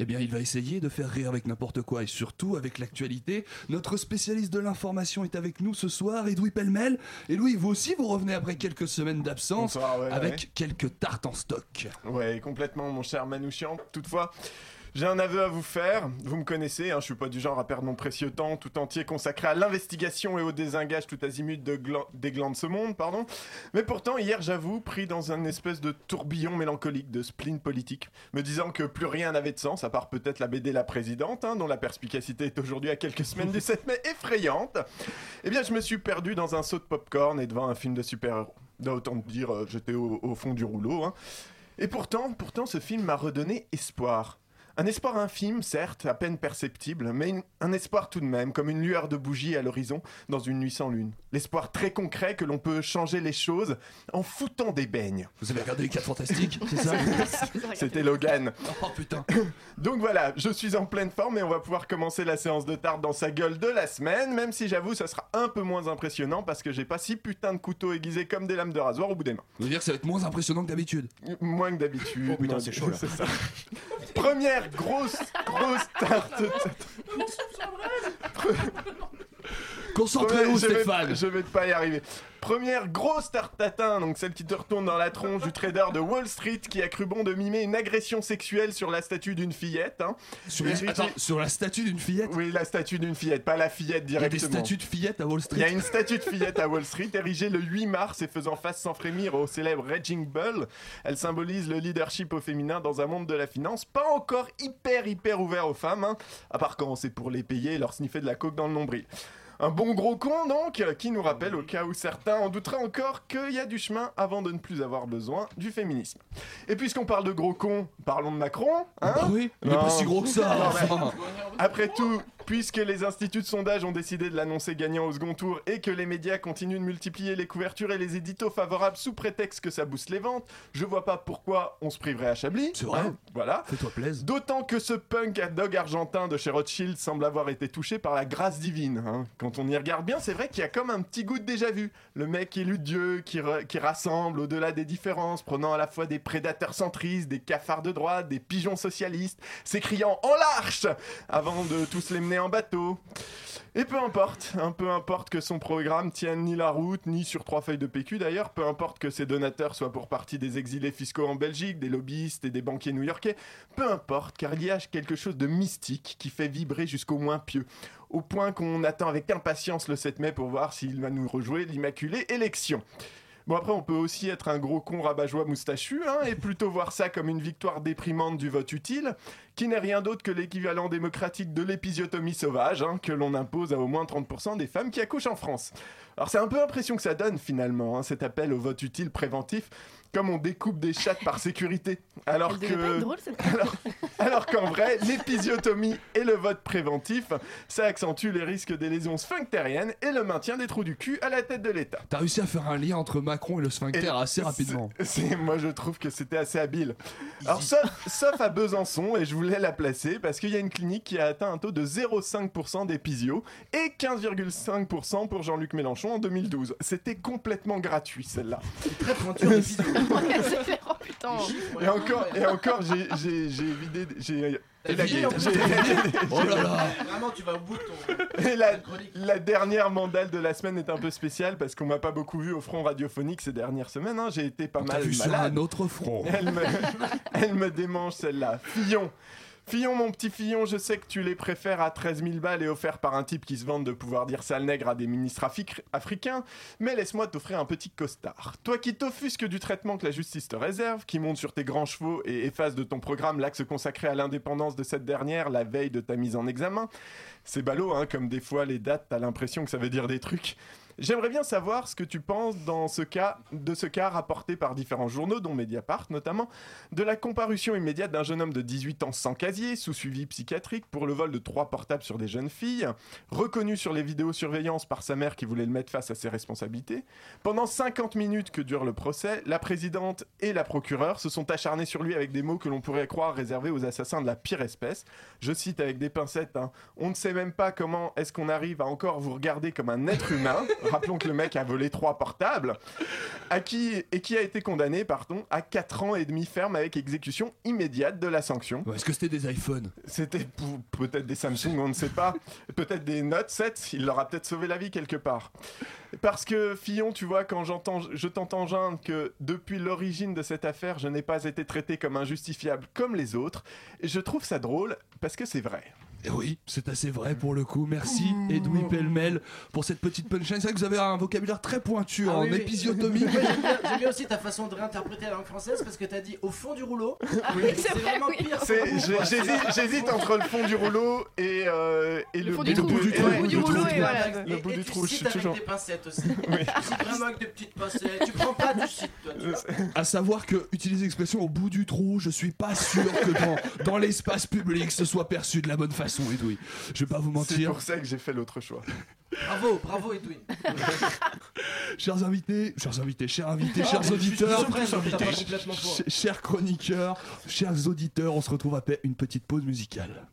Eh bien, il va essayer de faire rire avec n'importe quoi et surtout avec l'actualité. Notre spécialiste de l'information est avec nous ce soir, Edoui Pellemel. Et Louis, vous aussi, vous revenez après quelques semaines d'absence ouais, avec ouais. quelques tartes en stock. Ouais, complètement, mon cher Manouchian. Toutefois, j'ai un aveu à vous faire. Vous me connaissez, hein, je suis pas du genre à perdre mon précieux temps tout entier consacré à l'investigation et au désingage tout azimut des glands de ce monde, pardon. Mais pourtant, hier, j'avoue, pris dans un espèce de tourbillon mélancolique de spleen politique, me disant que plus rien n'avait de sens, à part peut-être la BD La Présidente, hein, dont la perspicacité est aujourd'hui à quelques semaines du 7 mai effrayante, eh bien, je me suis perdu dans un saut de popcorn et devant un film de super-héros. Autant dire, euh, j'étais au, au fond du rouleau. hein. Et pourtant, pourtant, ce film m'a redonné espoir. Un espoir infime, certes, à peine perceptible, mais une- un espoir tout de même, comme une lueur de bougie à l'horizon dans une nuit sans lune. L'espoir très concret que l'on peut changer les choses en foutant des beignes. Vous avez regardé les 4 fantastiques, c'est ça C'était Logan. Oh putain. Donc voilà, je suis en pleine forme et on va pouvoir commencer la séance de tarte dans sa gueule de la semaine, même si j'avoue ça sera un peu moins impressionnant parce que j'ai pas six putains de couteaux aiguisés comme des lames de rasoir au bout des mains. Vous dire que ça va être moins impressionnant que d'habitude? Moins que d'habitude. Oh putain, c'est chaud, là. ça. Première grosse, grosse tarte. Concentrez-vous, Ouais, je vais- Stéphane. Je vais pas y arriver. Première grosse tarte tatin, donc celle qui te retourne dans la tronche du trader de Wall Street qui a cru bon de mimer une agression sexuelle sur la statue d'une fillette. hein. Sur, Hérité- attends, sur la statue d'une fillette? Oui, la statue d'une fillette, pas la fillette Il y a des directement. statues de fillettes à Wall Il y Street. a une statue de fillette à Wall Street érigée le 8 mars et faisant face sans frémir au célèbre Raging Bull. Elle symbolise le leadership au féminin dans un monde de la finance pas encore hyper hyper ouvert aux femmes, hein, à part quand c'est pour les payer et leur sniffer de la coke dans le nombril. Un bon gros con donc, qui nous rappelle au cas où certains en douteraient encore qu'il y a du chemin avant de ne plus avoir besoin du féminisme. Et puisqu'on parle de gros con, parlons de Macron, hein? Ah oui, il est pas si gros que ça. Non, mais- enfin. Après tout, puisque les instituts de sondage ont décidé de l'annoncer gagnant au second tour et que les médias continuent de multiplier les couvertures et les éditos favorables sous prétexte que ça booste les ventes, je vois pas pourquoi on se priverait à Chablis. C'est vrai. hein, voilà. Fais-toi plaisir. D'autant que ce punk à dog argentin de chez Rothschild semble avoir été touché par la grâce divine. hein. Quand on y regarde bien, c'est vrai qu'il y a comme un petit goût de déjà vu. Le mec élu de Dieu qui, qui rassemble au-delà des différences, prenant à la fois des prédateurs centristes, des cafards de droite, des pigeons socialistes, s'écriant en l'arche avant de tous les mener bateau. Et peu importe, un peu importe que son programme tienne ni la route, ni sur trois feuilles de PQ d'ailleurs, peu importe que ses donateurs soient pour partie des exilés fiscaux en Belgique, des lobbyistes et des banquiers new-yorkais, peu importe, car il y a quelque chose de mystique qui fait vibrer jusqu'au moins pieux, au point qu'on attend avec impatience le 7 mai pour voir s'il va nous rejouer l'immaculée élection. Bon après on peut aussi être un gros con rabat-joie moustachu hein, et plutôt voir ça comme une victoire déprimante du vote utile, qui n'est rien d'autre que l'équivalent démocratique de l'épisiotomie sauvage hein, que l'on impose à au moins 30% des femmes qui accouchent en France. Alors c'est un peu l'impression que ça donne finalement, hein, cet appel au vote utile préventif, comme on découpe des chattes par sécurité, alors Elle devait pas être que... drôle cette Alors, alors qu'en vrai, l'épisiotomie et le vote préventif, ça accentue les risques des lésions sphinctériennes et le maintien des trous du cul à la tête de l'État. T'as réussi à faire un lien entre Macron et le sphincter Et assez rapidement. c'est- moi, je trouve que c'était assez habile. Alors, sauf, sauf à Besançon, et je voulais la placer, parce qu'il y a une clinique qui a atteint un taux de 0,5% d'épisio et 15,5% pour Jean-Luc Mélenchon en 2012. C'était complètement gratuit, celle-là. Très pointure des vidéos. C'est clair, oh putain. Et encore, et encore j'ai j'ai- j'ai vidé... J'ai Oh là là Vraiment, tu vas au bout de ton. Et la, chronique. la dernière mandale de la semaine est un peu spéciale parce qu'on m'a pas beaucoup vu au front radiophonique ces dernières semaines. hein. J'ai été pas T'as mal vu sur un autre front. Elle me, elle me démange celle-là. Fillon. Fillon, mon petit Fillon, je sais que tu les préfères à 13 000 balles et offerts par un type qui se vante de pouvoir dire sale nègre à des ministres afri- africains, mais laisse-moi t'offrir un petit costard. Toi qui t'offusques du traitement que la justice te réserve, qui monte sur tes grands chevaux et efface de ton programme l'axe consacré à l'indépendance de cette dernière la veille de ta mise en examen, c'est ballot, hein, comme des fois les dates, t'as l'impression que ça veut dire des trucs. J'aimerais bien savoir ce que tu penses dans ce cas, de ce cas rapporté par différents journaux, dont Mediapart notamment, de la comparution immédiate d'un jeune homme de 18 ans sans casier, sous suivi psychiatrique, pour le vol de trois portables sur des jeunes filles, reconnu sur les vidéosurveillances par sa mère qui voulait le mettre face à ses responsabilités. Pendant 50 minutes que dure le procès, la présidente et la procureure se sont acharnées sur lui avec des mots que l'on pourrait croire réservés aux assassins de la pire espèce. Je cite avec des pincettes, hein, on ne sait même pas comment est-ce qu'on arrive à encore vous regarder comme un être humain, rappelons que le mec a volé trois portables, à qui, et qui a été condamné pardon, à 4 ans et demi ferme avec exécution immédiate de la sanction. Ouais, Est-ce que c'était des iPhones? C'était peut-être des Samsung, on ne sait pas. Peut-être des Note 7, il leur a peut-être sauvé la vie quelque part. Parce que Fillon, tu vois, quand j'entends, je t'entends geindre que depuis l'origine de cette affaire, je n'ai pas été traité comme injustifiable comme les autres, je trouve ça drôle parce que c'est vrai. Eh Oui, c'est assez vrai pour le coup. Merci Edoui Pellemel pour cette petite punchline. C'est vrai que vous avez un vocabulaire très pointu Ah en oui, oui. épisiotomie. Moi, J'aime bien, j'aime bien aussi ta façon de réinterpréter la langue française parce que t'as dit au fond du rouleau. c'est vrai, vraiment oui. pire. C'est- j'ai- J'hésite entre le fond du rouleau et, euh, et Le fond bout du trou. et- Le bout du le rouleau trou. et voilà. Le bout et du tu trou, je suis avec toujours- des pincettes aussi. Oui. Tu cites vraiment avec des petites pincettes. Tu prends pas du cites, toi. Tu vois. À savoir que utiliser l'expression au bout du trou, je suis pas sûr que dans, dans l'espace public ce soit perçu de la bonne façon. Je vais pas vous C'est mentir. pour ça que j'ai fait l'autre choix. Bravo, bravo Edwin. Chers invités, chers invités, chers invités, chers Ah, suis auditeurs, surprise, chers chroniqueurs, chers auditeurs, on se retrouve après une petite pause musicale.